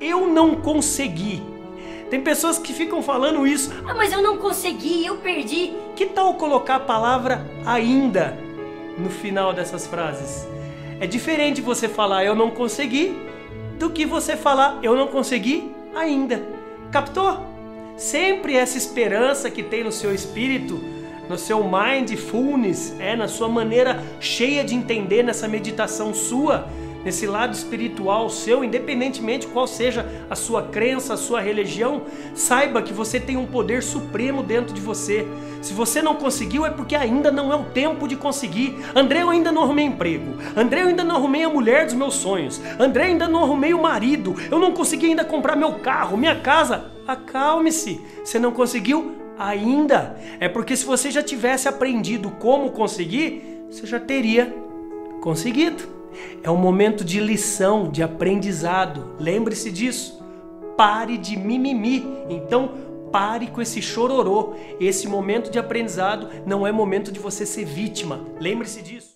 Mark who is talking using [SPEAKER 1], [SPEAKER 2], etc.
[SPEAKER 1] eu não consegui. Tem pessoas que ficam falando isso.
[SPEAKER 2] Ah, mas eu não consegui, eu perdi.
[SPEAKER 1] Que tal colocar a palavra ainda no final dessas frases? É diferente você falar eu não consegui do que você falar eu não consegui ainda. Captou? Sempre essa esperança que tem no seu espírito, no seu mindfulness, é na sua maneira cheia de entender nessa meditação sua nesse lado espiritual seu, independentemente qual seja a sua crença, a sua religião, saiba que você tem um poder supremo dentro de você. Se você não conseguiu, é porque ainda não é o tempo de conseguir. André, eu ainda não arrumei emprego. André, eu ainda não arrumei a mulher dos meus sonhos. André, eu ainda não arrumei o marido. Eu não consegui ainda comprar meu carro, minha casa. Acalme-se. Você não conseguiu? Ainda. É porque se você já tivesse aprendido como conseguir, você já teria conseguido. É um momento de lição, de aprendizado. Lembre-se disso. Pare de mimimi. Então, pare com esse chororô. Esse momento de aprendizado não é momento de você ser vítima. Lembre-se disso.